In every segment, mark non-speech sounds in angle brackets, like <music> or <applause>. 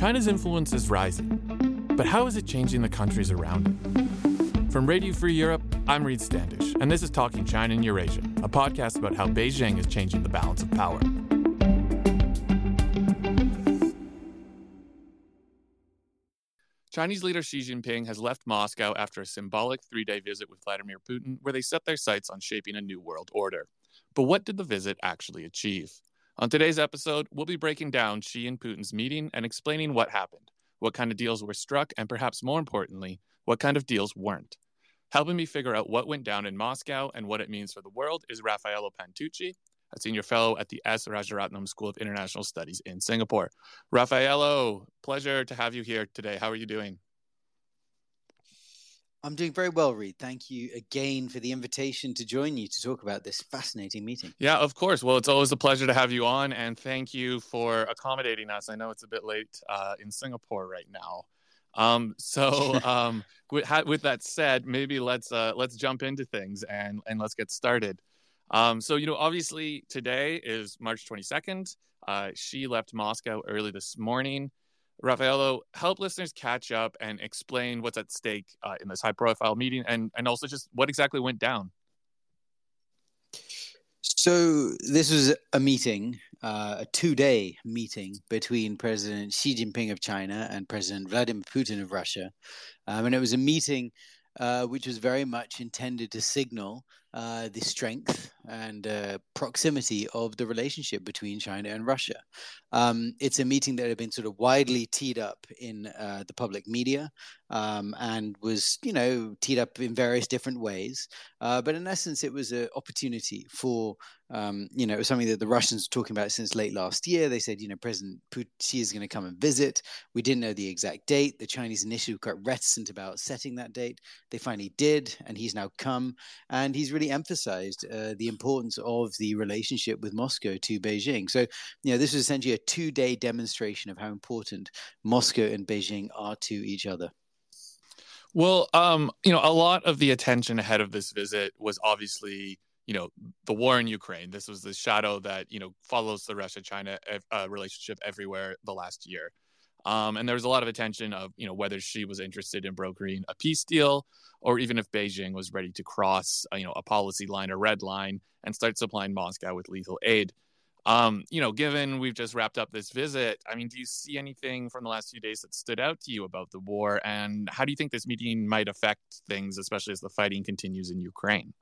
China's influence is rising, but how is it changing the countries around it? From Radio Free Europe, I'm Reid Standish, and this is Talking China and Eurasia, a podcast about how Beijing is changing the balance of power. Chinese leader Xi Jinping has left Moscow after a symbolic three day visit with Vladimir Putin, where they set their sights on shaping a new world order. But what did the visit actually achieve? On today's episode, we'll be breaking down Xi and Putin's meeting and explaining what happened, what kind of deals were struck, and perhaps more importantly, what kind of deals weren't. Helping me figure out what went down in Moscow and what it means for the world is Raffaello Pantucci, a senior fellow at the S. Rajaratnam School of International Studies in Singapore. Raffaello, pleasure to have you here today. How are you doing? I'm doing very well, Reid. Thank you again for the invitation to join you to talk about this fascinating meeting. Yeah, of course. Well, it's always a pleasure to have you on, and thank you for accommodating us. I know it's a bit late uh, in Singapore right now. Um, so, <laughs> um, with, with, that said, maybe let's uh, let's jump into things and and let's get started. Um, so, you know, obviously today is March 22nd. Uh, Xi left Moscow early this morning. Raffaello, help listeners catch up and explain what's at stake uh, in this high profile meeting and, and also just what exactly went down. So, this was a meeting, uh, a two day meeting between President Xi Jinping of China and President Vladimir Putin of Russia. Um, and it was a meeting uh, which was very much intended to signal uh, the strength and uh, proximity of the relationship between China and Russia. Um, it's a meeting that had been sort of widely teed up in uh, the public media um, and was, you know, teed up in various different ways. Uh, but in essence, it was an opportunity for, um, you know, it was something that the Russians were talking about since late last year. They said, you know, President Putin is going to come and visit. We didn't know the exact date. The Chinese initially were quite reticent about setting that date. They finally did, and he's now come, and he's really emphasized uh, the importance of the relationship with Moscow to Beijing. So, you know, this was essentially a two day demonstration of how important Moscow and Beijing are to each other. Well, um, you know, a lot of the attention ahead of this visit was obviously, you know, the war in Ukraine. This was the shadow that, you know, follows the Russia China uh, relationship everywhere the last year. Um, and there was a lot of attention of you know whether Xi was interested in brokering a peace deal or even if Beijing was ready to cross uh, you know a policy line or red line and start supplying Moscow with lethal aid. Um, you know, given we've just wrapped up this visit, I mean, do you see anything from the last few days that stood out to you about the war, and how do you think this meeting might affect things, especially as the fighting continues in Ukraine?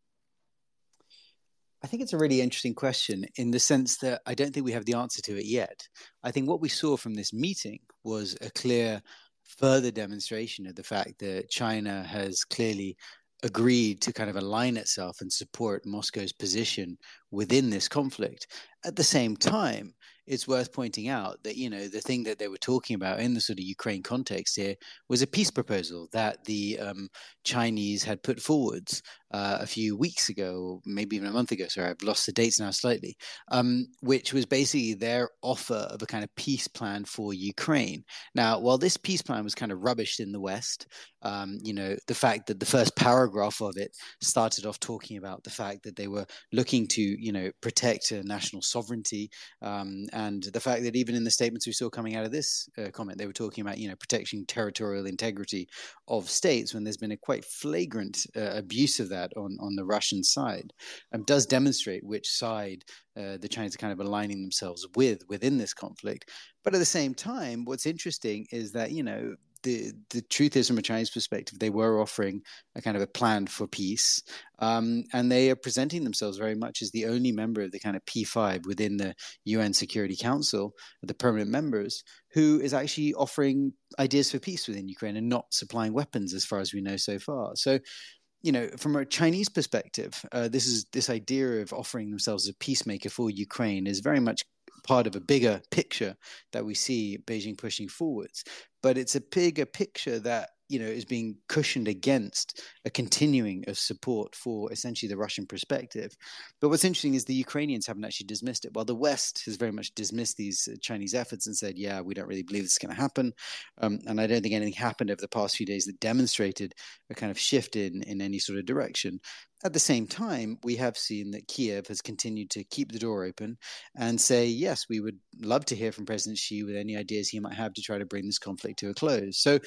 I think it's a really interesting question in the sense that I don't think we have the answer to it yet. I think what we saw from this meeting was a clear further demonstration of the fact that China has clearly agreed to kind of align itself and support Moscow's position within this conflict. At the same time, it's worth pointing out that you know the thing that they were talking about in the sort of Ukraine context here was a peace proposal that the um, Chinese had put forwards uh, a few weeks ago, maybe even a month ago. Sorry, I've lost the dates now slightly. Um, which was basically their offer of a kind of peace plan for Ukraine. Now, while this peace plan was kind of rubbished in the West, um, you know the fact that the first paragraph of it started off talking about the fact that they were looking to you know protect national sovereignty um, and the fact that even in the statements we saw coming out of this uh, comment, they were talking about you know protecting territorial integrity of states when there's been a quite flagrant uh, abuse of that on on the Russian side, um, does demonstrate which side uh, the Chinese are kind of aligning themselves with within this conflict. But at the same time, what's interesting is that you know the the truth is, from a Chinese perspective, they were offering a kind of a plan for peace, um, and they are presenting themselves very much as the only member of the kind of P5 within the UN Security Council, the permanent members, who is actually offering ideas for peace within Ukraine and not supplying weapons, as far as we know so far. So you know, from a Chinese perspective, uh, this is this idea of offering themselves as a peacemaker for Ukraine is very much part of a bigger picture that we see Beijing pushing forwards. But it's a bigger picture that you know, is being cushioned against a continuing of support for essentially the Russian perspective. But what's interesting is the Ukrainians haven't actually dismissed it, while the West has very much dismissed these uh, Chinese efforts and said, "Yeah, we don't really believe this is going to happen." Um, and I don't think anything happened over the past few days that demonstrated a kind of shift in in any sort of direction. At the same time, we have seen that Kiev has continued to keep the door open and say, yes, we would love to hear from President Xi with any ideas he might have to try to bring this conflict to a close. So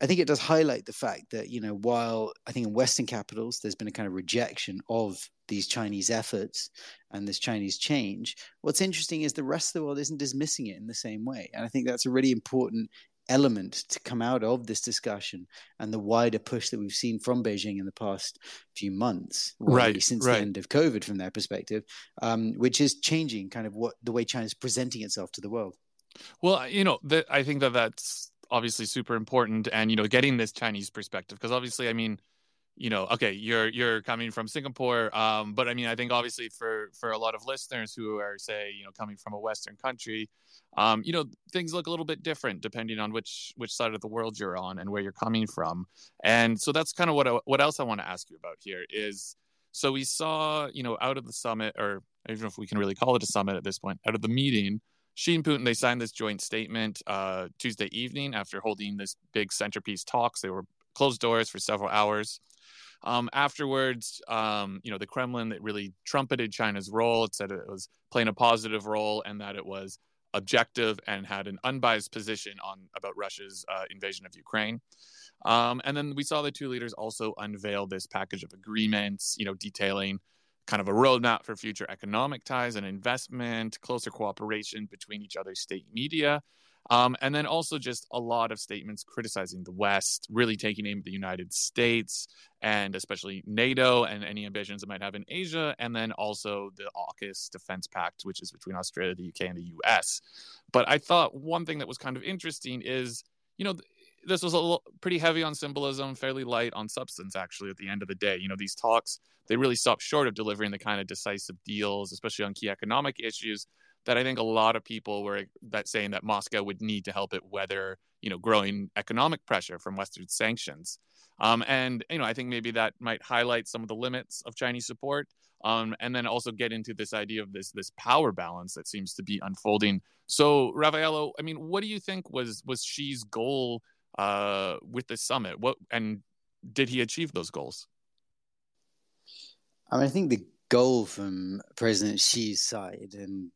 I think it does highlight the fact that, you know, while I think in Western capitals there's been a kind of rejection of these Chinese efforts and this Chinese change, what's interesting is the rest of the world isn't dismissing it in the same way. And I think that's a really important element to come out of this discussion and the wider push that we've seen from Beijing in the past few months, right? Since right. the end of COVID, from their perspective, um, which is changing kind of what the way China is presenting itself to the world. Well, you know, the, I think that that's obviously super important, and you know, getting this Chinese perspective because obviously, I mean, you know, okay, you're you're coming from Singapore, um, but I mean, I think obviously for for a lot of listeners who are say, you know, coming from a Western country, um, you know, things look a little bit different depending on which which side of the world you're on and where you're coming from, and so that's kind of what I, what else I want to ask you about here is, so we saw, you know, out of the summit, or I don't know if we can really call it a summit at this point, out of the meeting. Xi and Putin, they signed this joint statement uh, Tuesday evening after holding this big centerpiece talks. They were closed doors for several hours. Um, afterwards, um, you know, the Kremlin that really trumpeted China's role. It said it was playing a positive role and that it was objective and had an unbiased position on about Russia's uh, invasion of Ukraine. Um, and then we saw the two leaders also unveil this package of agreements, you know, detailing kind of a roadmap for future economic ties and investment, closer cooperation between each other's state media, um, and then also just a lot of statements criticizing the West, really taking aim at the United States and especially NATO and any ambitions it might have in Asia, and then also the AUKUS Defense Pact, which is between Australia, the UK, and the US. But I thought one thing that was kind of interesting is, you know, this was a little, pretty heavy on symbolism, fairly light on substance, actually, at the end of the day. You know, these talks, they really stopped short of delivering the kind of decisive deals, especially on key economic issues that I think a lot of people were that saying that Moscow would need to help it weather, you know, growing economic pressure from Western sanctions. Um, and you know, I think maybe that might highlight some of the limits of Chinese support, um, and then also get into this idea of this this power balance that seems to be unfolding. So, Raffaello, I mean, what do you think was was Xi's goal uh, with this summit? What and did he achieve those goals? I mean, I think the goal from President Xi's side, and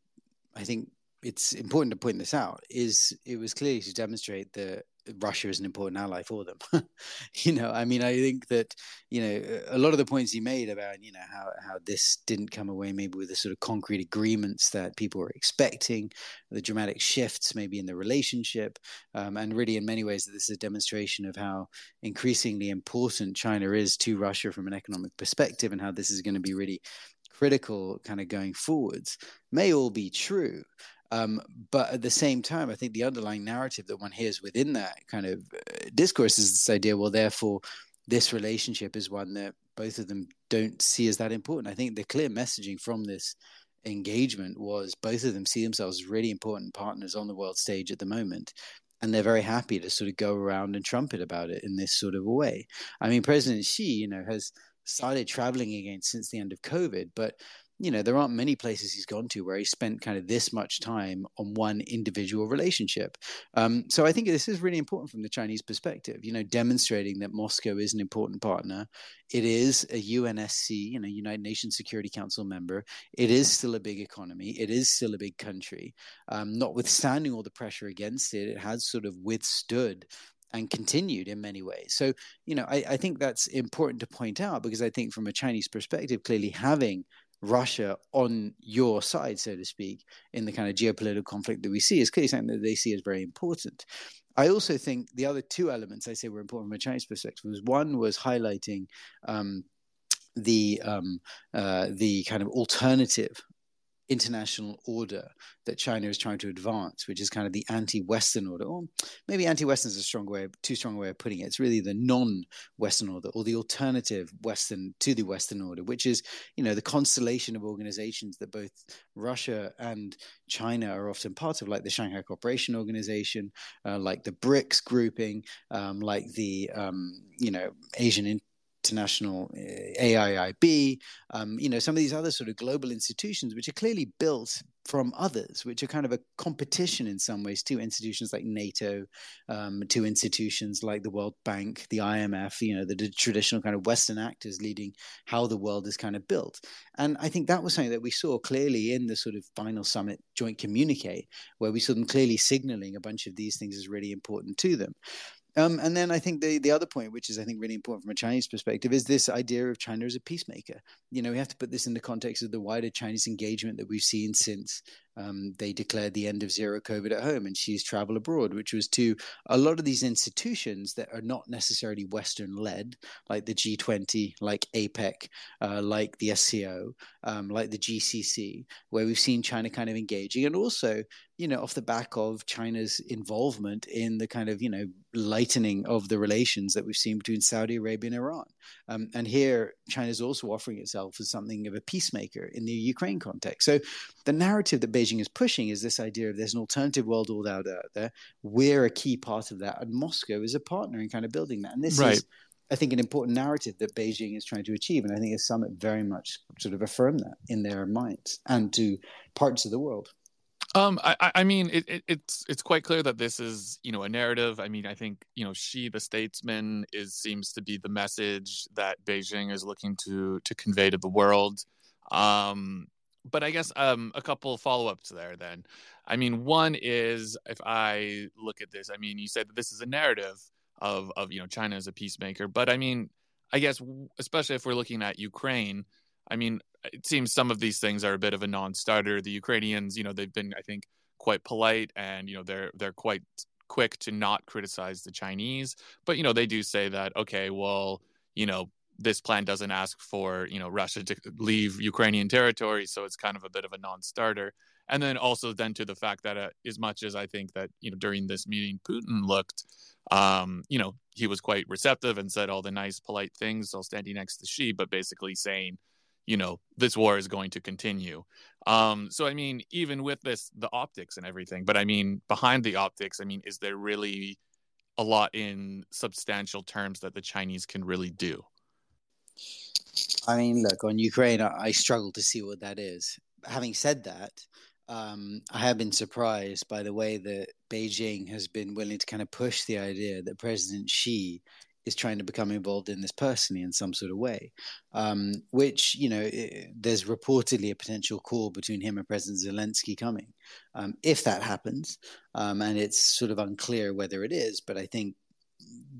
I think it's important to point this out, is it was clearly to demonstrate that Russia is an important ally for them. <laughs> you know, I mean, I think that you know a lot of the points you made about you know how how this didn't come away maybe with the sort of concrete agreements that people were expecting, the dramatic shifts maybe in the relationship, um, and really in many ways this is a demonstration of how increasingly important China is to Russia from an economic perspective, and how this is going to be really critical kind of going forwards may all be true. Um, but at the same time, I think the underlying narrative that one hears within that kind of uh, discourse is this idea well, therefore, this relationship is one that both of them don't see as that important. I think the clear messaging from this engagement was both of them see themselves as really important partners on the world stage at the moment. And they're very happy to sort of go around and trumpet about it in this sort of a way. I mean, President Xi, you know, has started traveling again since the end of COVID, but you know there aren't many places he's gone to where he spent kind of this much time on one individual relationship. Um, so i think this is really important from the chinese perspective you know demonstrating that moscow is an important partner. It is a unsc you know united nations security council member. It is still a big economy. It is still a big country. Um, notwithstanding all the pressure against it it has sort of withstood and continued in many ways. So, you know, I, I, think that's important to point out because I think from a Chinese perspective, clearly having Russia on your side, so to speak, in the kind of geopolitical conflict that we see is clearly something that they see as very important. I also think the other two elements I say were important from a Chinese perspective was one was highlighting um, the um, uh, the kind of alternative international order that China is trying to advance, which is kind of the anti-Western order, or maybe anti-Western is a strong way, too strong a way of putting it. It's really the non-Western order or the alternative Western to the Western order, which is you know the constellation of organizations that both Russia and China are often part of, like the Shanghai Cooperation Organization, uh, like the BRICS grouping, um, like the um, you know Asian international uh, AIIB, um, you know, some of these other sort of global institutions, which are clearly built from others, which are kind of a competition in some ways to institutions like NATO, um, to institutions like the World Bank, the IMF, you know, the, the, traditional kind of Western actors leading how the world is kind of built. And I think that was something that we saw clearly in the sort of final summit joint communique, where we saw them clearly signaling a bunch of these things as really important to them. Um, and then I think the, the other point, which is I think really important from a Chinese perspective, is this idea of China as a peacemaker. You know, we have to put this in the context of the wider Chinese engagement that we've seen since um, they declared the end of zero COVID at home and Xi's travel abroad, which was to a lot of these institutions that are not necessarily Western led, like the G20, like APEC, uh, like the SCO, um, like the GCC, where we've seen China kind of engaging, and also, you know, off the back of China's involvement in the kind of, you know, lightening of the relations that we've seen between Saudi Arabia and Iran. Um, and here, China is also offering itself as something of a peacemaker in the Ukraine context. So the narrative that Beijing is pushing is this idea of there's an alternative world all out there. We're a key part of that, and Moscow is a partner in kind of building that. And this right. is, I think, an important narrative that Beijing is trying to achieve. And I think the summit very much sort of affirmed that in their minds and to parts of the world. Um, I, I mean, it, it, it's it's quite clear that this is you know a narrative. I mean, I think you know Xi, the statesman, is seems to be the message that Beijing is looking to to convey to the world. Um, but I guess um, a couple follow ups there. Then, I mean, one is if I look at this, I mean, you said that this is a narrative of of you know China as a peacemaker, but I mean, I guess especially if we're looking at Ukraine, I mean, it seems some of these things are a bit of a non-starter. The Ukrainians, you know, they've been, I think, quite polite, and you know, they're they're quite quick to not criticize the Chinese. But you know, they do say that, okay, well, you know, this plan doesn't ask for you know Russia to leave Ukrainian territory, so it's kind of a bit of a non-starter. And then also then to the fact that uh, as much as I think that you know during this meeting Putin looked, um, you know, he was quite receptive and said all the nice polite things while standing next to Xi, but basically saying you know this war is going to continue um so i mean even with this the optics and everything but i mean behind the optics i mean is there really a lot in substantial terms that the chinese can really do i mean look on ukraine i, I struggle to see what that is having said that um, I have been surprised by the way that Beijing has been willing to kind of push the idea that President Xi is trying to become involved in this personally in some sort of way, um, which, you know, there's reportedly a potential call between him and President Zelensky coming. Um, if that happens, um, and it's sort of unclear whether it is, but I think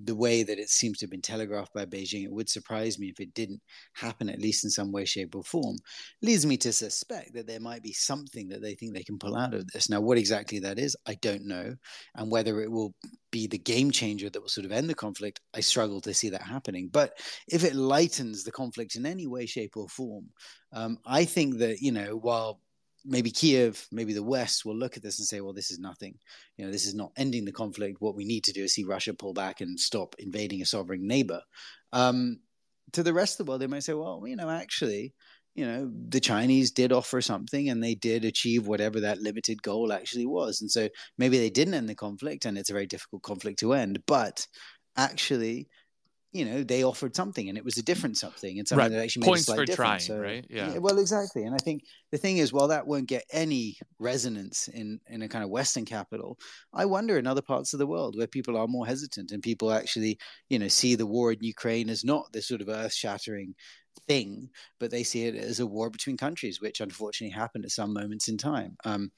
the way that it seems to have been telegraphed by Beijing, it would surprise me if it didn't happen, at least in some way, shape, or form. Leads me to suspect that there might be something that they think they can pull out of this. Now, what exactly that is, I don't know. And whether it will be the game changer that will sort of end the conflict, I struggle to see that happening. But if it lightens the conflict in any way, shape, or form, um, I think that, you know, while maybe Kiev, maybe the West will look at this and say, well, this is nothing. You know, this is not ending the conflict. What we need to do is see Russia pull back and stop invading a sovereign neighbor. Um, to the rest of the world, they might say, well, you know, actually, you know, the Chinese did offer something and they did achieve whatever that limited goal actually was. And so maybe they didn't end the conflict and it's a very difficult conflict to end, but actually, you know they offered something and it was a different something and something right. that actually points made for difference. trying so, right yeah. yeah. well exactly and i think the thing is while that won't get any resonance in in a kind of western capital i wonder in other parts of the world where people are more hesitant and people actually you know see the war in ukraine as not this sort of earth-shattering thing, but they see it as a war between countries, which unfortunately happened at some moments in time. Um,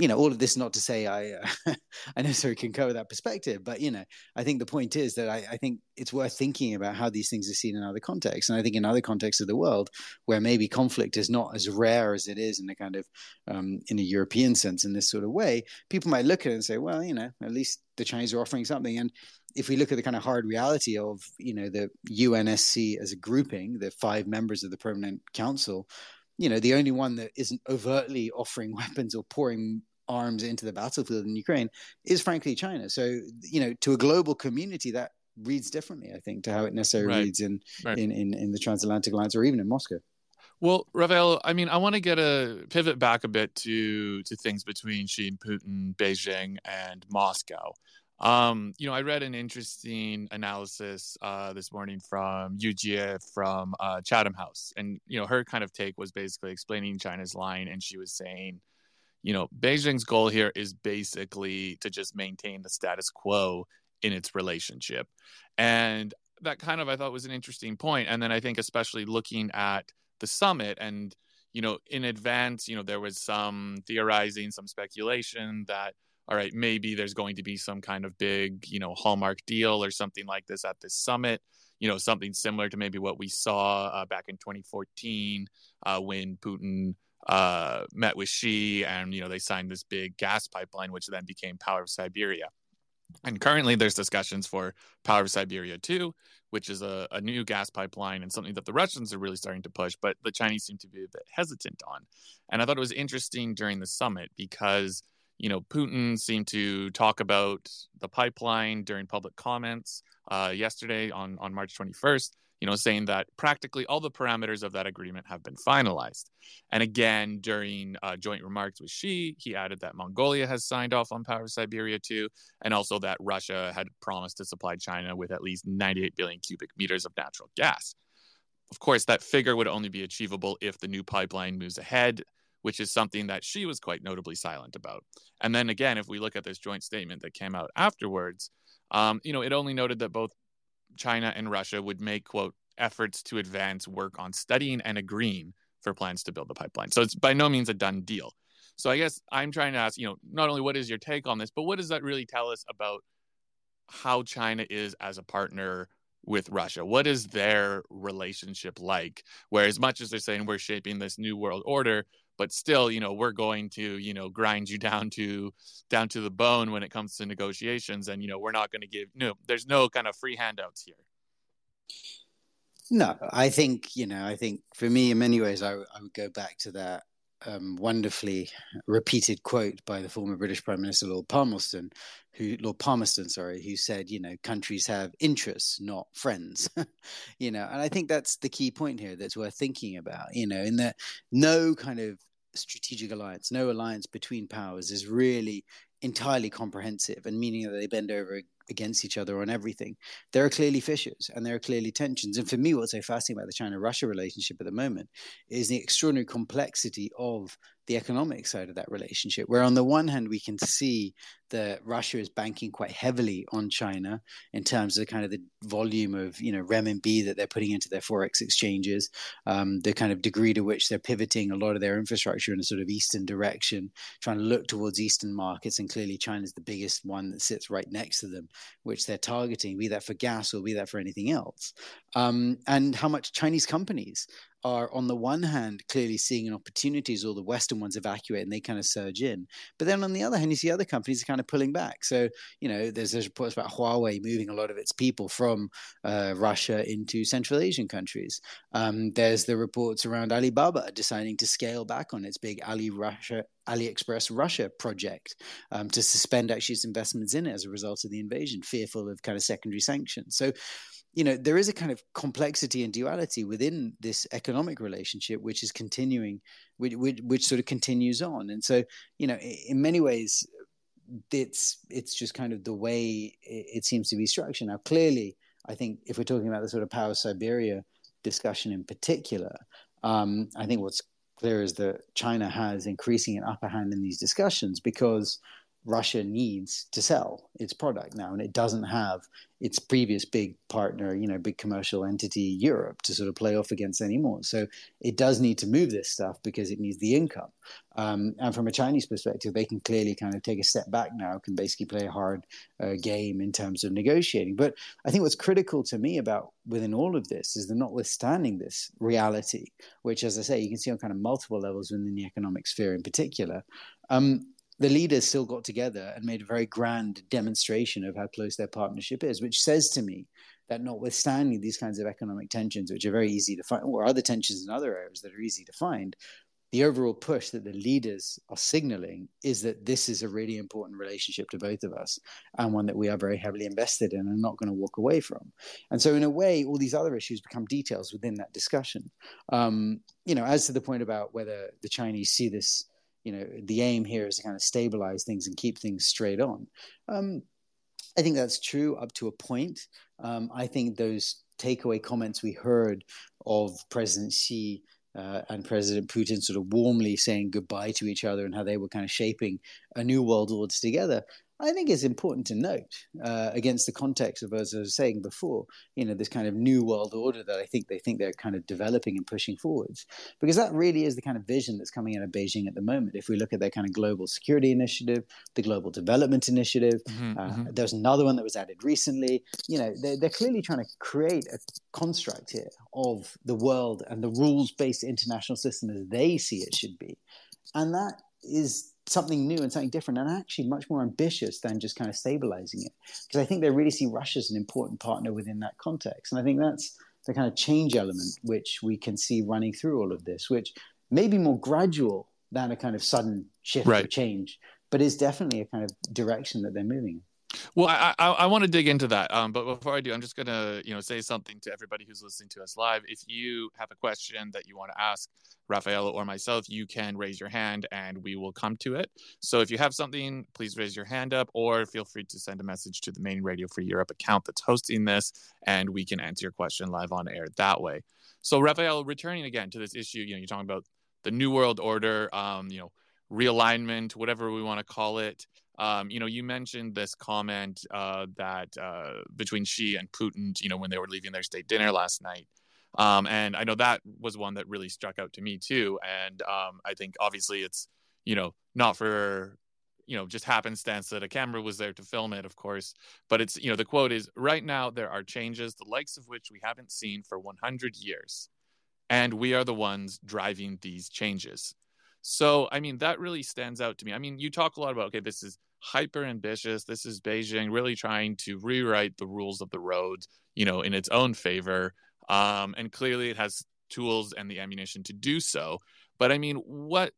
you know, all of this not to say I uh, <laughs> I necessarily concur with that perspective, but you know, I think the point is that I, I, think it's worth thinking about how these things are seen in other contexts, and I think in other contexts of the world where maybe conflict is not as rare as it is in a kind of um, in a European sense in this sort of way, people might look at it and say, well, you know, at least the Chinese are offering something, and if we look at the kind of hard reality of you know the UNSC as a grouping, the five members of the Permanent Council you know, the only one that isn't overtly offering <laughs> weapons or pouring arms into the battlefield in Ukraine is frankly China. So, you know, to a global community that reads differently, I think, to how it necessarily right. reads in, right. in, in, in the transatlantic alliance or even in Moscow. Well, Rafael, I mean, I want to get a pivot back a bit to to things between Xi and Putin, Beijing, and Moscow. Um, you know, I read an interesting analysis uh, this morning from Yu Jie from uh, Chatham House, and you know, her kind of take was basically explaining China's line, and she was saying, you know, Beijing's goal here is basically to just maintain the status quo in its relationship, and that kind of I thought was an interesting point. And then I think especially looking at the summit and you know in advance you know there was some theorizing some speculation that all right maybe there's going to be some kind of big you know hallmark deal or something like this at this summit you know something similar to maybe what we saw uh, back in 2014 uh, when putin uh, met with Xi and you know they signed this big gas pipeline which then became power of siberia and currently, there's discussions for Power of Siberia 2, which is a, a, new gas pipeline and something that the Russians are really starting to push, but the Chinese seem to be a bit hesitant on. And I thought it was interesting during the summit because, you know, Putin seemed to talk about the pipeline during public comments uh, yesterday on, on March 21st you know, saying that practically all the parameters of that agreement have been finalized. And again, during uh, joint remarks with Xi, he added that Mongolia has signed off on Power Siberia 2, and also that Russia had promised to supply China with at least 98 billion cubic meters of natural gas. Of course, that figure would only be achievable if the new pipeline moves ahead, which is something that Xi was quite notably silent about. And then again, if we look at this joint statement that came out afterwards, um, you know, it only noted that both China and Russia would make, quote, efforts to advance work on studying and agreeing for plans to build the pipeline. So it's by no means a done deal. So I guess I'm trying to ask, you know, not only what is your take on this, but what does that really tell us about how China is as a partner with Russia? What is their relationship like? Where as much as they're saying we're shaping this new world order, but still, you know, we're going to, you know, grind you down to down to the bone when it comes to negotiations, and you know, we're not going to give no. There's no kind of free handouts here. No, I think you know. I think for me, in many ways, I, I would go back to that um, wonderfully repeated quote by the former British Prime Minister Lord Palmerston, who Lord Palmerston, sorry, who said, you know, countries have interests, not friends. <laughs> you know, and I think that's the key point here that's worth thinking about. You know, in that no kind of strategic alliance, no alliance between powers is really entirely comprehensive and meaning that they bend over against each other on everything. There are clearly fissures and there are clearly tensions. And for me, what's so fascinating about the China Russia relationship at the moment is the extraordinary complexity of the economic side of that relationship, where on the one hand, we can see that Russia is banking quite heavily on China in terms of kind of the volume of, you know, renminbi that they're putting into their forex exchanges, um, the kind of degree to which they're pivoting a lot of their infrastructure in a sort of eastern direction, trying to look towards eastern markets. And clearly, China's the biggest one that sits right next to them, which they're targeting, be that for gas or be that for anything else. Um, and how much Chinese companies are on the one hand clearly seeing an opportunity as all the Western ones evacuate and they kind of surge in. But then on the other hand, you see other companies are kind of pulling back. So, you know, there's, there's reports about Huawei moving a lot of its people from uh, Russia into Central Asian countries. Um, there's the reports around Alibaba deciding to scale back on its big Ali Russia AliExpress Russia project um, to suspend actually its investments in it as a result of the invasion, fearful of kind of secondary sanctions. So you know there is a kind of complexity and duality within this economic relationship which is continuing which, which, which, sort of continues on. And so you know in many ways it's it's just kind of the way it, seems to be structured. Now clearly i think if we're talking about the sort of power siberia discussion in particular um, i think what's clear is that china has increasing an upper hand in these discussions because Russia needs to sell its product now, and it doesn't have its previous big partner, you know, big commercial entity, Europe, to sort of play off against anymore. So it does need to move this stuff because it needs the income. Um, and from a Chinese perspective, they can clearly kind of take a step back now, can basically play a hard uh, game in terms of negotiating. But I think what's critical to me about within all of this is that notwithstanding this reality, which, as I say, you can see on kind of multiple levels within the economic sphere in particular. Um, the leaders still got together and made a very grand demonstration of how close their partnership is, which says to me that notwithstanding these kinds of economic tensions, which are very easy to find, or other tensions in other areas that are easy to find, the overall push that the leaders are signaling is that this is a really important relationship to both of us and one that we are very heavily invested in and not going to walk away from. And so, in a way, all these other issues become details within that discussion. Um, you know, as to the point about whether the Chinese see this, you know, the aim here is to kind of stabilize things and keep things straight on. Um, I think that's true up to a point. Um, I think those takeaway comments we heard of President Xi uh, and President Putin sort of warmly saying goodbye to each other and how they were kind of shaping a new world order together. I think it's important to note uh, against the context of, as I was saying before, you know, this kind of new world order that I think they think they're kind of developing and pushing forwards, because that really is the kind of vision that's coming out of Beijing at the moment. If we look at their kind of global security initiative, the global development initiative, mm-hmm, uh, mm-hmm. there's another one that was added recently. You know, they're, they're clearly trying to create a construct here of the world and the rules-based international system as they see it should be, and that is something new and something different and actually much more ambitious than just kind of stabilizing it. Because i think they really see russia as an important partner within that context. And i think that's the kind of change element which we can see running through all of this which may be more gradual than a kind of sudden shift right. or change but is definitely a kind of direction that they're moving well, I I, I want to dig into that, um, but before I do, I'm just gonna you know say something to everybody who's listening to us live. If you have a question that you want to ask Raphael or myself, you can raise your hand and we will come to it. So if you have something, please raise your hand up, or feel free to send a message to the main Radio Free Europe account that's hosting this, and we can answer your question live on air that way. So Rafael, returning again to this issue, you know, you're talking about the New World Order, um, you know, realignment, whatever we want to call it. Um, you know, you mentioned this comment uh, that uh, between Xi and Putin, you know, when they were leaving their state dinner last night. Um, and I know that was one that really struck out to me too. And um, I think obviously it's, you know, not for, you know, just happenstance that a camera was there to film it, of course. But it's, you know, the quote is right now there are changes, the likes of which we haven't seen for 100 years. And we are the ones driving these changes. So, I mean, that really stands out to me. I mean, you talk a lot about, okay, this is hyper ambitious. This is Beijing really trying to rewrite the rules of the road, you know, in its own favor. Um, and clearly it has tools and the ammunition to do so. But I mean, what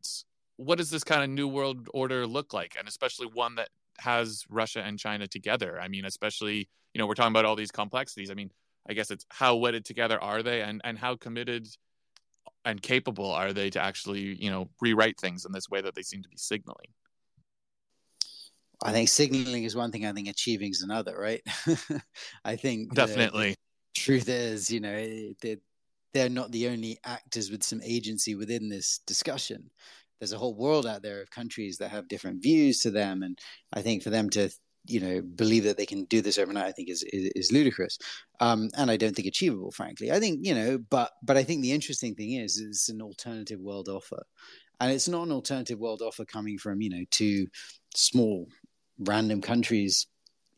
what does this kind of new world order look like? And especially one that has Russia and China together. I mean, especially, you know, we're talking about all these complexities. I mean, I guess it's how wedded together are they and, and how committed and capable are they to actually, you know, rewrite things in this way that they seem to be signaling? I think signaling is one thing. I think achieving is another, right? <laughs> I think definitely. The, the truth is, you know, they're, they're not the only actors with some agency within this discussion. There's a whole world out there of countries that have different views to them, and I think for them to you know believe that they can do this overnight i think is is, is ludicrous um, and i don't think achievable frankly i think you know but but i think the interesting thing is it's an alternative world offer and it's not an alternative world offer coming from you know two small random countries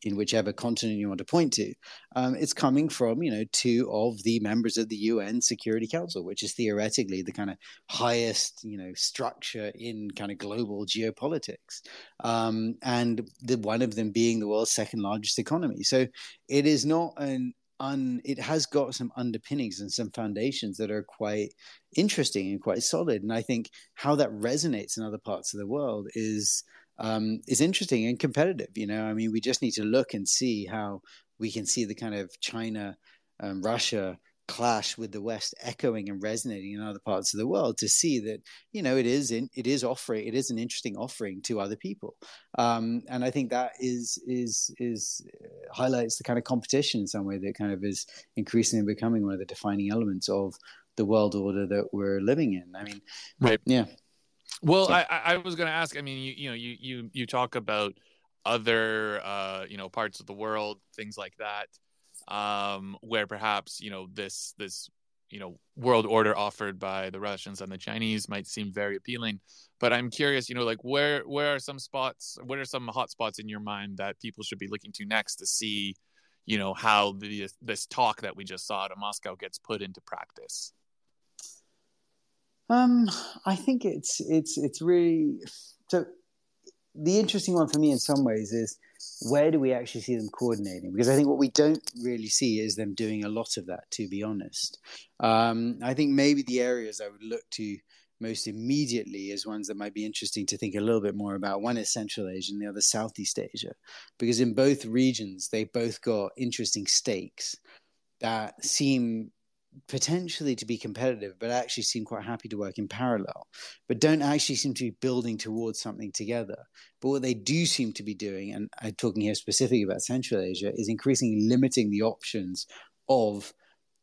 in whichever continent you want to point to. Um, it's coming from, you know, two of the members of the UN Security Council, which is theoretically the kind of highest, you know, structure in kind of global geopolitics, um, and the one of them being the world's second largest economy. So it is not an un, it has got some underpinnings and some foundations that are quite interesting and quite solid. And I think how that resonates in other parts of the world is um, is interesting and competitive. You know, I mean, we just need to look and see how we can see the kind of China, um, Russia clash with the West echoing and resonating in other parts of the world to see that you know it is in, it is offering it is an interesting offering to other people um, and I think that is is is uh, highlights the kind of competition in some way that kind of is increasingly becoming one of the defining elements of the world order that we're living in. I mean, right? Yeah. Well, I, I was going to ask. I mean, you you know, you you you talk about other uh, you know parts of the world, things like that, um, where perhaps you know this this you know world order offered by the Russians and the Chinese might seem very appealing. But I'm curious, you know, like where where are some spots? What are some hot spots in your mind that people should be looking to next to see, you know, how the this talk that we just saw at Moscow gets put into practice? Um, I think it's it's it's really so. The interesting one for me, in some ways, is where do we actually see them coordinating? Because I think what we don't really see is them doing a lot of that, to be honest. Um, I think maybe the areas I would look to most immediately as ones that might be interesting to think a little bit more about. One is Central Asia and the other Southeast Asia, because in both regions, they both got interesting stakes that seem potentially to be competitive, but actually seem quite happy to work in parallel, but don't actually seem to be building towards something together. But what they do seem to be doing, and I'm talking here specifically about Central Asia, is increasingly limiting the options of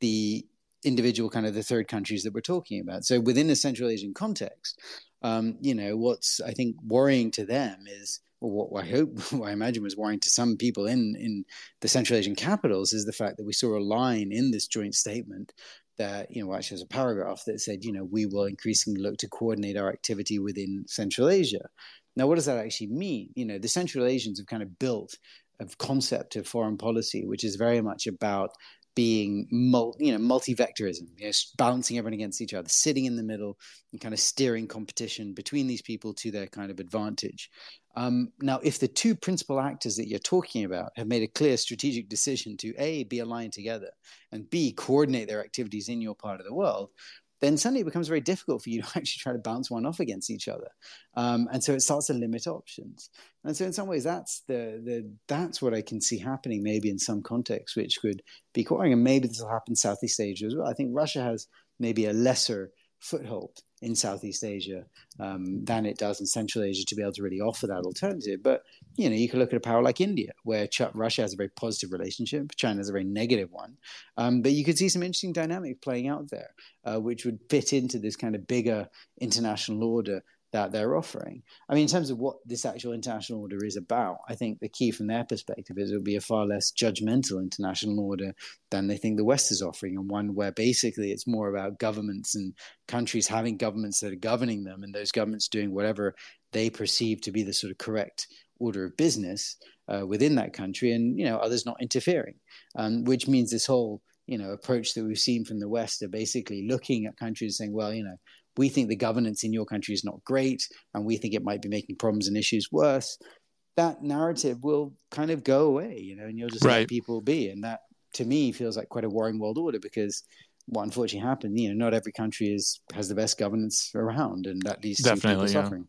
the individual kind of the third countries that we're talking about. So within the Central Asian context, um, you know, what's I think worrying to them is what I hope, <laughs> what I imagine was worrying to some people in in the Central Asian capitals is the fact that we saw a line in this joint statement that you know actually has a paragraph that said you know we will increasingly look to coordinate our activity within Central Asia. Now, what does that actually mean? You know, the Central Asians have kind of built a concept of foreign policy, which is very much about being mul- you know multi-vectorism you know, balancing everyone against each other sitting in the middle and kind of steering competition between these people to their kind of advantage um, now if the two principal actors that you're talking about have made a clear strategic decision to a be aligned together and b coordinate their activities in your part of the world then suddenly it becomes very difficult for you to <laughs> actually try to bounce one off against each other. Um, and so it starts to limit options. And so in some ways, that's the, the that's what I can see happening maybe in some contexts, which could be quite, and maybe this will happen in Southeast Asia as well. I think Russia has maybe a lesser foothold in Southeast Asia um, than it does in Central Asia to be able to really offer that alternative. But you know, you can look at a power like India, where Ch- Russia has a very positive relationship, China has a very negative one. Um, but you could see some interesting dynamic playing out there, uh, which would fit into this kind of bigger international order that they're offering. I mean, in terms of what this actual international order is about, I think the key from their perspective is it will be a far less judgmental international order than they think the West is offering, and one where basically it's more about governments and countries having governments that are governing them, and those governments doing whatever they perceive to be the sort of correct order of business uh, within that country, and you know others not interfering, um, which means this whole you know approach that we've seen from the West of basically looking at countries saying, well, you know we think the governance in your country is not great and we think it might be making problems and issues worse that narrative will kind of go away you know and you'll just right. let people be and that to me feels like quite a worrying world order because what unfortunately happened you know not every country is has the best governance around and that leads Definitely, to people yeah. suffering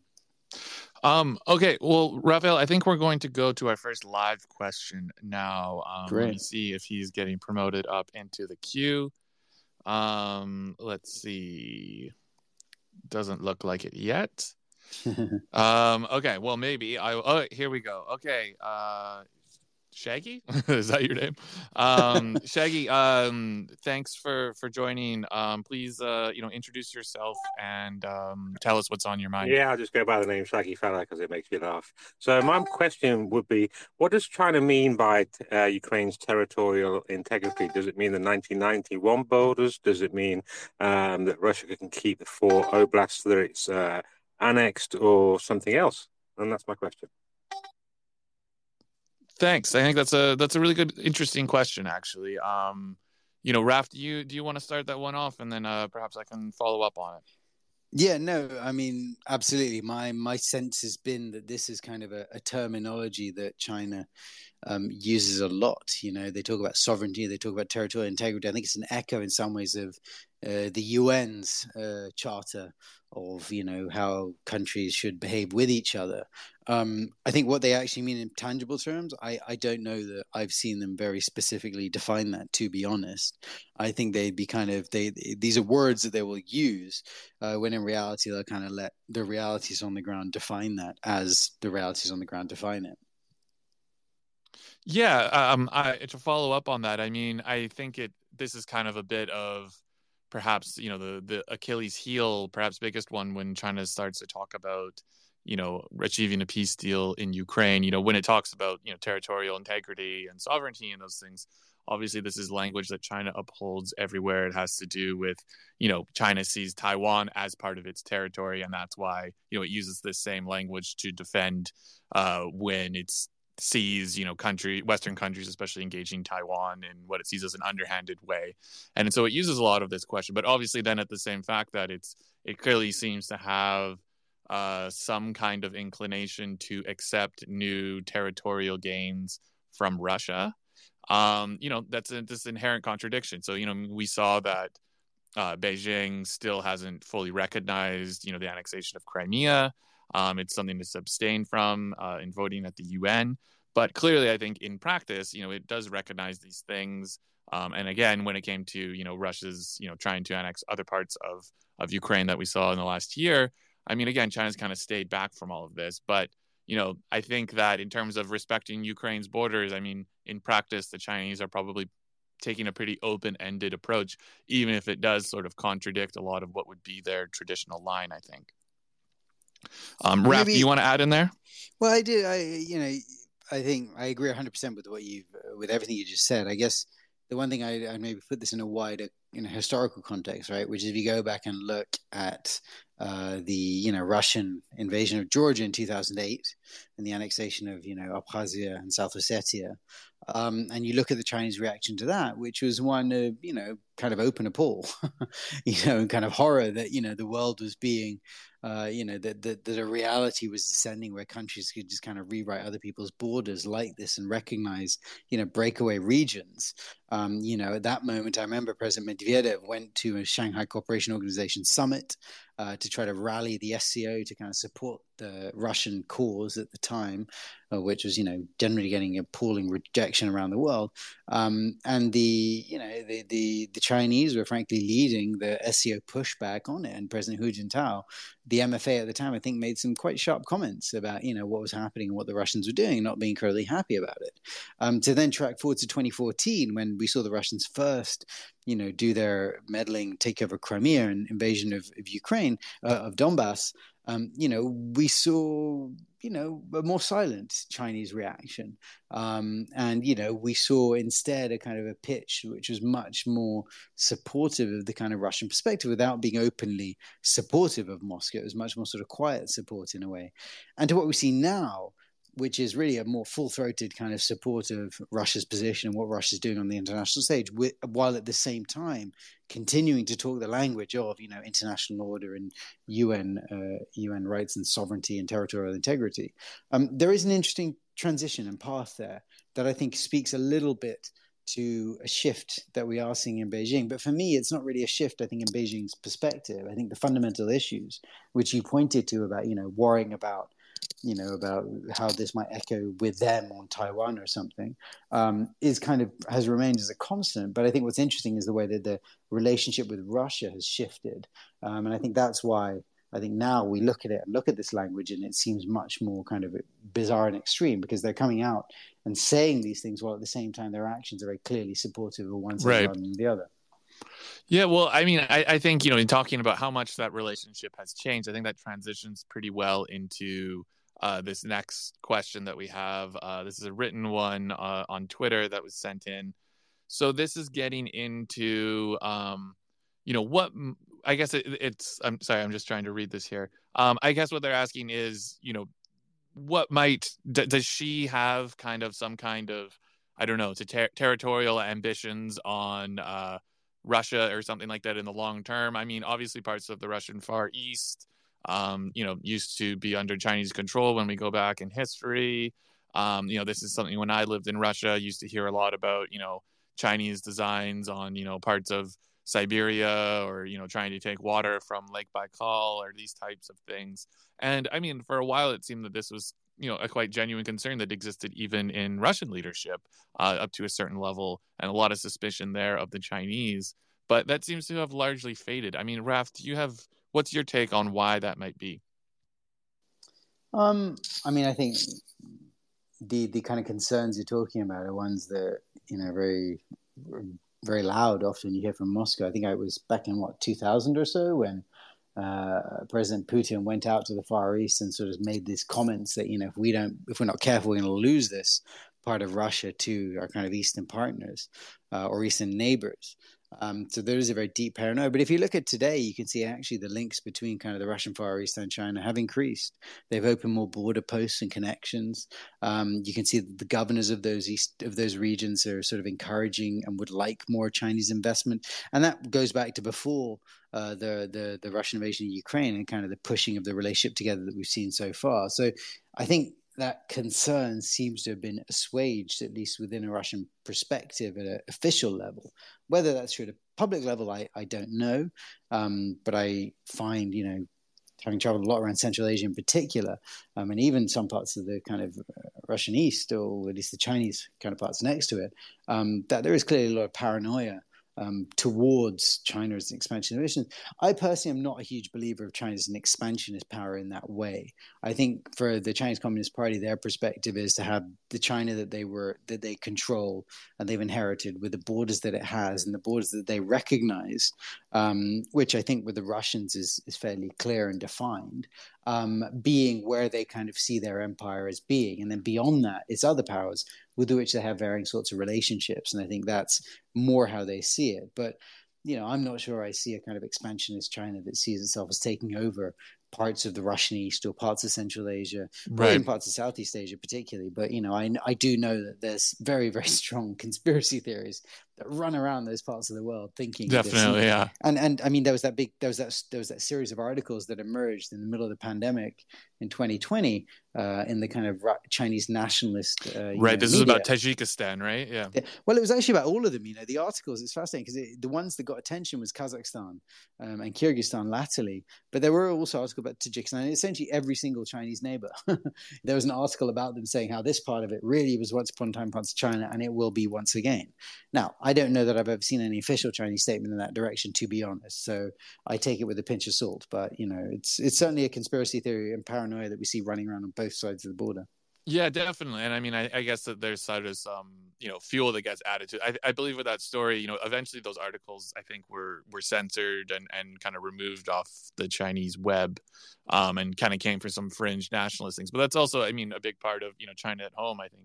um, okay, well, Raphael, I think we're going to go to our first live question now. Um, Great. Let me see if he's getting promoted up into the queue. Um, let's see doesn't look like it yet. <laughs> um, okay, well maybe I. Oh, here we go. Okay, uh, Shaggy, <laughs> is that your name? Um, <laughs> Shaggy, um, thanks for for joining. Um, please, uh, you know, introduce yourself and um, tell us what's on your mind. Yeah, I'll just go by the name Shaggy Fella because it makes me laugh. So my question would be, what does China mean by uh, Ukraine's territorial integrity? Does it mean the 1991 borders? Does it mean um, that Russia can keep the four oblasts that it's uh, annexed, or something else? And that's my question. Thanks. I think that's a that's a really good, interesting question, actually. Um, you know, Raf, do you do you want to start that one off, and then uh, perhaps I can follow up on it. Yeah, no, I mean, absolutely. My my sense has been that this is kind of a, a terminology that China um, uses a lot. You know, they talk about sovereignty, they talk about territorial integrity. I think it's an echo in some ways of uh, the UN's uh, charter of you know how countries should behave with each other. Um, I think what they actually mean in tangible terms, I, I don't know that I've seen them very specifically define that. To be honest, I think they'd be kind of they these are words that they will use uh, when in reality they'll kind of let the realities on the ground define that as the realities on the ground define it. Yeah, um, I, to follow up on that, I mean, I think it this is kind of a bit of perhaps you know the the Achilles heel, perhaps biggest one when China starts to talk about you know achieving a peace deal in Ukraine. You know when it talks about you know territorial integrity and sovereignty and those things. Obviously, this is language that China upholds everywhere. It has to do with, you know, China sees Taiwan as part of its territory, and that's why, you know, it uses this same language to defend uh, when it's sees you know country western countries especially engaging taiwan in what it sees as an underhanded way and so it uses a lot of this question but obviously then at the same fact that it's it clearly seems to have uh, some kind of inclination to accept new territorial gains from Russia. Um, you know, that's a, this inherent contradiction. So, you know, we saw that uh, Beijing still hasn't fully recognized, you know, the annexation of Crimea. Um, it's something to abstain from uh, in voting at the UN. But clearly, I think in practice, you know, it does recognize these things. Um, and again, when it came to you know Russia's you know trying to annex other parts of of Ukraine that we saw in the last year, I mean, again, China's kind of stayed back from all of this. But you know, I think that in terms of respecting Ukraine's borders, I mean, in practice, the Chinese are probably taking a pretty open-ended approach, even if it does sort of contradict a lot of what would be their traditional line. I think. Um, Raph, do you want to add in there? Well, I do. I you know, I think I agree 100 percent with what you with everything you just said. I guess the one thing I, I maybe put this in a wider in a historical context, right? Which is if you go back and look at uh, the you know Russian invasion of Georgia in 2008 and the annexation of you know Abkhazia and South Ossetia, um, and you look at the Chinese reaction to that, which was one of you know kind of open appall, <laughs> you know, and kind of horror that you know the world was being uh, you know that, that a reality was descending where countries could just kind of rewrite other people's borders like this and recognize you know breakaway regions. Um, you know, at that moment, I remember President Medvedev went to a Shanghai Cooperation Organization summit uh, to try to rally the SCO to kind of support the Russian cause at the time, uh, which was you know generally getting appalling rejection around the world. Um, and the you know the, the the Chinese were frankly leading the SCO pushback on it, and President Hu Jintao, the MFA at the time, I think made some quite sharp comments about you know what was happening and what the Russians were doing, not being incredibly happy about it. Um, to then track forward to 2014 when we saw the Russians first you know, do their meddling, take over Crimea and invasion of, of Ukraine, uh, of Donbass, um, you know, we saw, you know, a more silent Chinese reaction. Um, and, you know, we saw instead a kind of a pitch which was much more supportive of the kind of Russian perspective without being openly supportive of Moscow. It was much more sort of quiet support in a way. And to what we see now, which is really a more full-throated kind of support of Russia's position and what Russia's doing on the international stage, while at the same time continuing to talk the language of you know international order and UN uh, UN rights and sovereignty and territorial integrity. Um, there is an interesting transition and path there that I think speaks a little bit to a shift that we are seeing in Beijing. But for me, it's not really a shift, I think, in Beijing's perspective. I think the fundamental issues, which you pointed to about, you know, worrying about you know about how this might echo with them on Taiwan or something um, is kind of has remained as a constant. But I think what's interesting is the way that the relationship with Russia has shifted, um, and I think that's why I think now we look at it and look at this language and it seems much more kind of bizarre and extreme because they're coming out and saying these things while at the same time their actions are very clearly supportive of one side right. rather than the other. Yeah, well, I mean, I, I, think, you know, in talking about how much that relationship has changed, I think that transitions pretty well into uh, this next question that we have. Uh, this is a written one uh, on Twitter that was sent in. So this is getting into, um, you know, what I guess it, it's. I'm sorry, I'm just trying to read this here. Um, I guess what they're asking is, you know, what might d- does Xi have kind of some kind of I don't know, to ter- territorial ambitions on uh, Russia or something like that in the long term. I mean, obviously, parts of the Russian Far East um, you know, used to be under Chinese control when we go back in history. Um, you know, this is something when I lived in Russia, I used to hear a lot about, you know, Chinese designs on, you know, parts of Siberia or, you know, trying to take water from Lake Baikal or these types of things. And I mean, for a while, it seemed that this was, you know, a quite genuine concern that existed even in Russian leadership uh, up to a certain level and a lot of suspicion there of the Chinese. But that seems to have largely faded. I mean, Raf, do you have What's your take on why that might be? Um, I mean, I think the the kind of concerns you're talking about are ones that you know very very loud. Often you hear from Moscow. I think I was back in what 2000 or so when uh, President Putin went out to the Far East and sort of made these comments that you know if we don't if we're not careful, we're going to lose this part of Russia to our kind of eastern partners uh, or eastern neighbors. Um, so there is a very deep paranoia. But if you look at today, you can see actually the links between kind of the Russian Far East and China have increased. They've opened more border posts and connections. Um, you can see that the governors of those east of those regions are sort of encouraging and would like more Chinese investment. And that goes back to before uh, the, the the Russian invasion of Ukraine and kind of the pushing of the relationship together that we've seen so far. So I think that concern seems to have been assuaged, at least within a Russian perspective at an official level. Whether that's true at a public level, I, I don't know. Um, but I find, you know, having traveled a lot around Central Asia in particular, um, and even some parts of the kind of uh, Russian East, or at least the Chinese kind of parts next to it, um, that there is clearly a lot of paranoia um, towards China as an expansionist. I personally am not a huge believer of China as an expansionist power in that way. I think for the Chinese Communist Party, their perspective is to have the China that they were that they control and they've inherited with the borders that it has and the borders that they recognize, um, which I think with the Russians is is fairly clear and defined um, being where they kind of see their empire as being. And then beyond that, it's other powers with which they have varying sorts of relationships. And I think that's more how they see it. But, you know, I'm not sure I see a kind of expansionist China that sees itself as taking over parts of the Russian East or parts of Central Asia, right. even parts of Southeast Asia, particularly. But you know, I I do know that there's very very <laughs> strong conspiracy theories that run around those parts of the world, thinking definitely, this. yeah. And and I mean, there was that big there was that there was that series of articles that emerged in the middle of the pandemic in 2020 uh, in the kind of Chinese nationalist. Uh, right. Know, this media. is about Tajikistan, right? Yeah. yeah. Well, it was actually about all of them. You know, the articles. It's fascinating because the ones that got attention was Kazakhstan um, and Kyrgyzstan latterly, but there were also articles about Tajikistan. And essentially, every single Chinese neighbor. <laughs> there was an article about them saying how this part of it really was once upon a time parts of China, and it will be once again. Now, I don't know that I've ever seen any official Chinese statement in that direction, to be honest. So I take it with a pinch of salt. But you know, it's it's certainly a conspiracy theory and paranoia that we see running around on both sides of the border. Yeah, definitely. And I mean, I, I guess that there's sort of some, you know, fuel that gets added to. I, I believe with that story, you know, eventually those articles, I think, were were censored and and kind of removed off the Chinese web, um, and kind of came from some fringe nationalist things. But that's also, I mean, a big part of you know China at home. I think,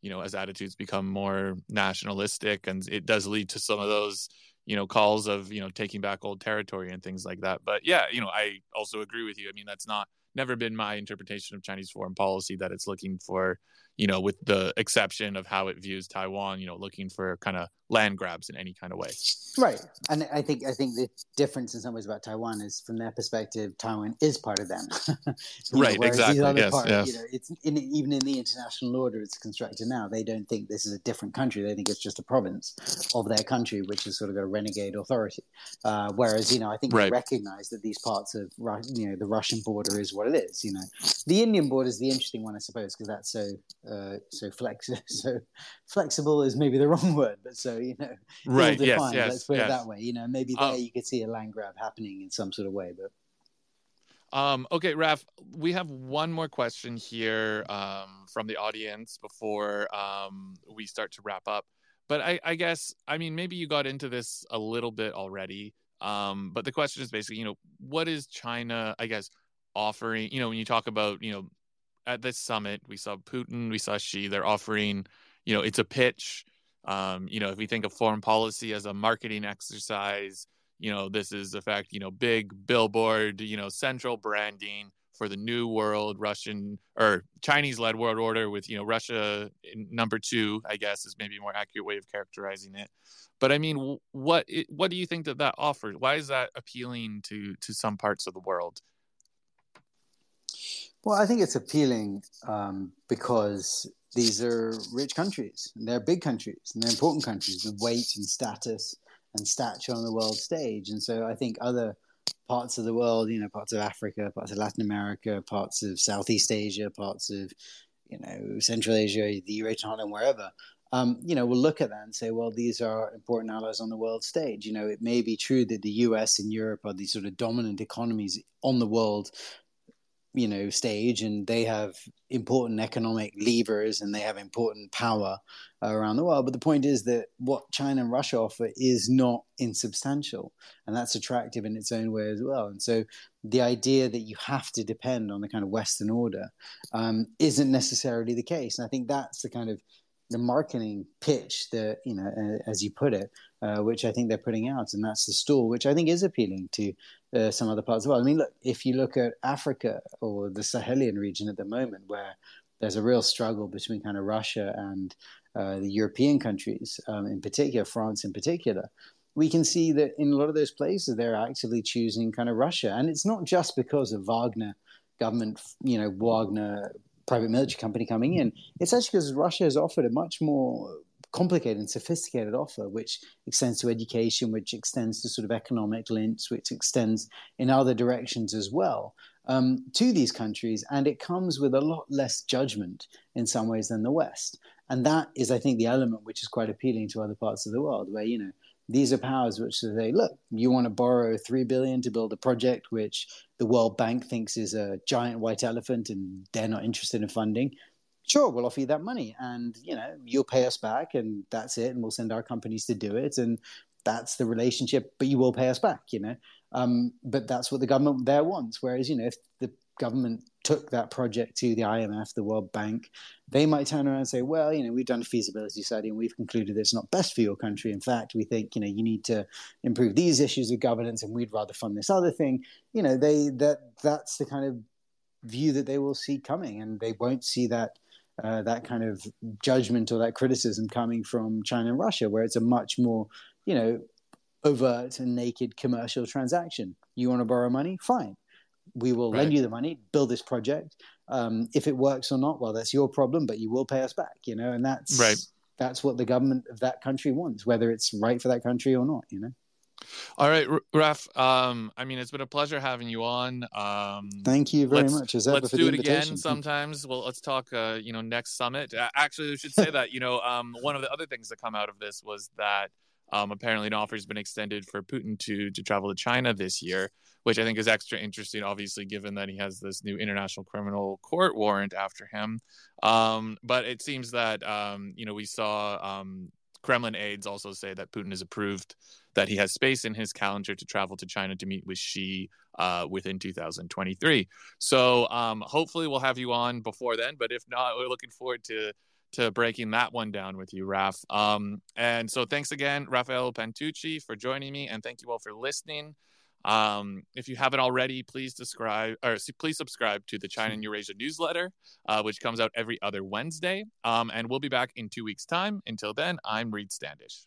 you know, as attitudes become more nationalistic, and it does lead to some of those, you know, calls of you know taking back old territory and things like that. But yeah, you know, I also agree with you. I mean, that's not never been my interpretation of Chinese foreign policy that it's looking for, you know, with the exception of how it views Taiwan, you know, looking for kind of land grabs in any kind of way. Right, and I think I think the difference in some ways about Taiwan is from their perspective, Taiwan is part of them. <laughs> right, know, exactly. Yes, part, yes. You know, it's in, even in the international order it's constructed now. They don't think this is a different country. They think it's just a province of their country, which is sort of a renegade authority. Uh, whereas, you know, I think right. they recognise that these parts of you know the Russian border is what it is. You know, the Indian border is the interesting one, I suppose, because that's so uh, so flex <laughs> so flexible is maybe the wrong word, but so you know, right? Yes, yes. Let's put yes. it that way. You know, maybe there um, you could see a land grab happening in some sort of way, but. Um, okay, Raf, we have one more question here um, from the audience before um, we start to wrap up. But I, I, guess, I mean, maybe you got into this a little bit already. Um, but the question is basically, you know, what is China, I guess, offering? You know, when you talk about, you know, at this summit, we saw Putin, we saw Xi, they're offering, you know, it's a pitch. Um, you know, if we think of foreign policy as a marketing exercise, you know, this is the fact, you know, big billboard, you know, central branding for the new world Russian or Chinese led world order with, you know, Russia number two, I guess is maybe a more accurate way of characterizing it. But I mean, what what do you think that that offers? Why is that appealing to to some parts of the world? Well, I think it's appealing um, because these are rich countries, and they're big countries, and they're important countries with weight and status and stature on the world stage. And so I think other parts of the world, you know, parts of Africa, parts of Latin America, parts of Southeast Asia, parts of, you know, Central Asia, the Eurasian Heartland, wherever, um, you know, we'll look at that and say, well, these are important allies on the world stage. You know, it may be true that the US and Europe are these sort of dominant economies on the world you know stage and they have important economic levers and they have important power around the world. But the point is that what china and russia offer is not insubstantial and that's attractive in its own way as well. And so the idea that you have to depend on the kind of western order um, isn't necessarily the case. And i think that's the kind of the marketing pitch that you know as you put it uh, which I think they're putting out, and that's the stall, which I think is appealing to uh, some other parts of the world. I mean, look, if you look at Africa or the Sahelian region at the moment, where there's a real struggle between kind of Russia and uh, the European countries, um, in particular, France in particular, we can see that in a lot of those places they're actively choosing kind of Russia, and it's not just because of Wagner government, you know, Wagner private military company coming in. It's actually because Russia has offered a much more complicated and sophisticated offer, which extends to education, which extends to sort of economic links, which extends in other directions as well um, to these countries. And it comes with a lot less judgment in some ways than the West. And that is, I think, the element which is quite appealing to other parts of the world, where, you know, these are powers which say, look, you want to borrow three billion to build a project which the World Bank thinks is a giant white elephant and they're not interested in funding. Sure, we'll offer you that money, and you know you'll pay us back, and that's it, and we'll send our companies to do it, and that's the relationship. But you will pay us back, you know. Um, but that's what the government there wants. Whereas, you know, if the government took that project to the IMF, the World Bank, they might turn around and say, well, you know, we've done a feasibility study and we've concluded it's not best for your country. In fact, we think, you know, you need to improve these issues of governance and we'd rather fund this other thing. You know, they that that's the kind of view that they will see coming and they won't see that uh, that kind of judgment or that criticism coming from China and Russia, where it's a much more, you know, overt and naked commercial transaction. You want to borrow money? Fine we will right. lend you the money, build this project. Um, if it works or not, well, that's your problem, but you will pay us back, you know, and that's right. That's what the government of that country wants, whether it's right for that country or not, you know. All right, Raf. Um, I mean, it's been a pleasure having you on. Um, Thank you very much. As let's do it again sometimes. Well, let's talk. Uh, you know, next summit. Actually, we should say that. You know, um, one of the other things that come out of this was that um, apparently an offer has been extended for Putin to to travel to China this year which I think is extra interesting, obviously, given that he has this new international criminal court warrant after him. Um, but it seems that, um, you know, we saw um, Kremlin aides also say that Putin has approved that he has space in his calendar to travel to China to meet with Xi uh, within 2023. So um, hopefully we'll have you on before then. But if not, we're looking forward to to breaking that one down with you, Raf. Um, and so thanks again, Raffaello Pantucci, for joining me, and thank you all for listening. Um, if you haven't already, please subscribe or please subscribe to the China and <laughs> Eurasia newsletter, uh, which comes out every other Wednesday. Um, and we'll be back in two weeks' time. Until then, I'm Reid Standish.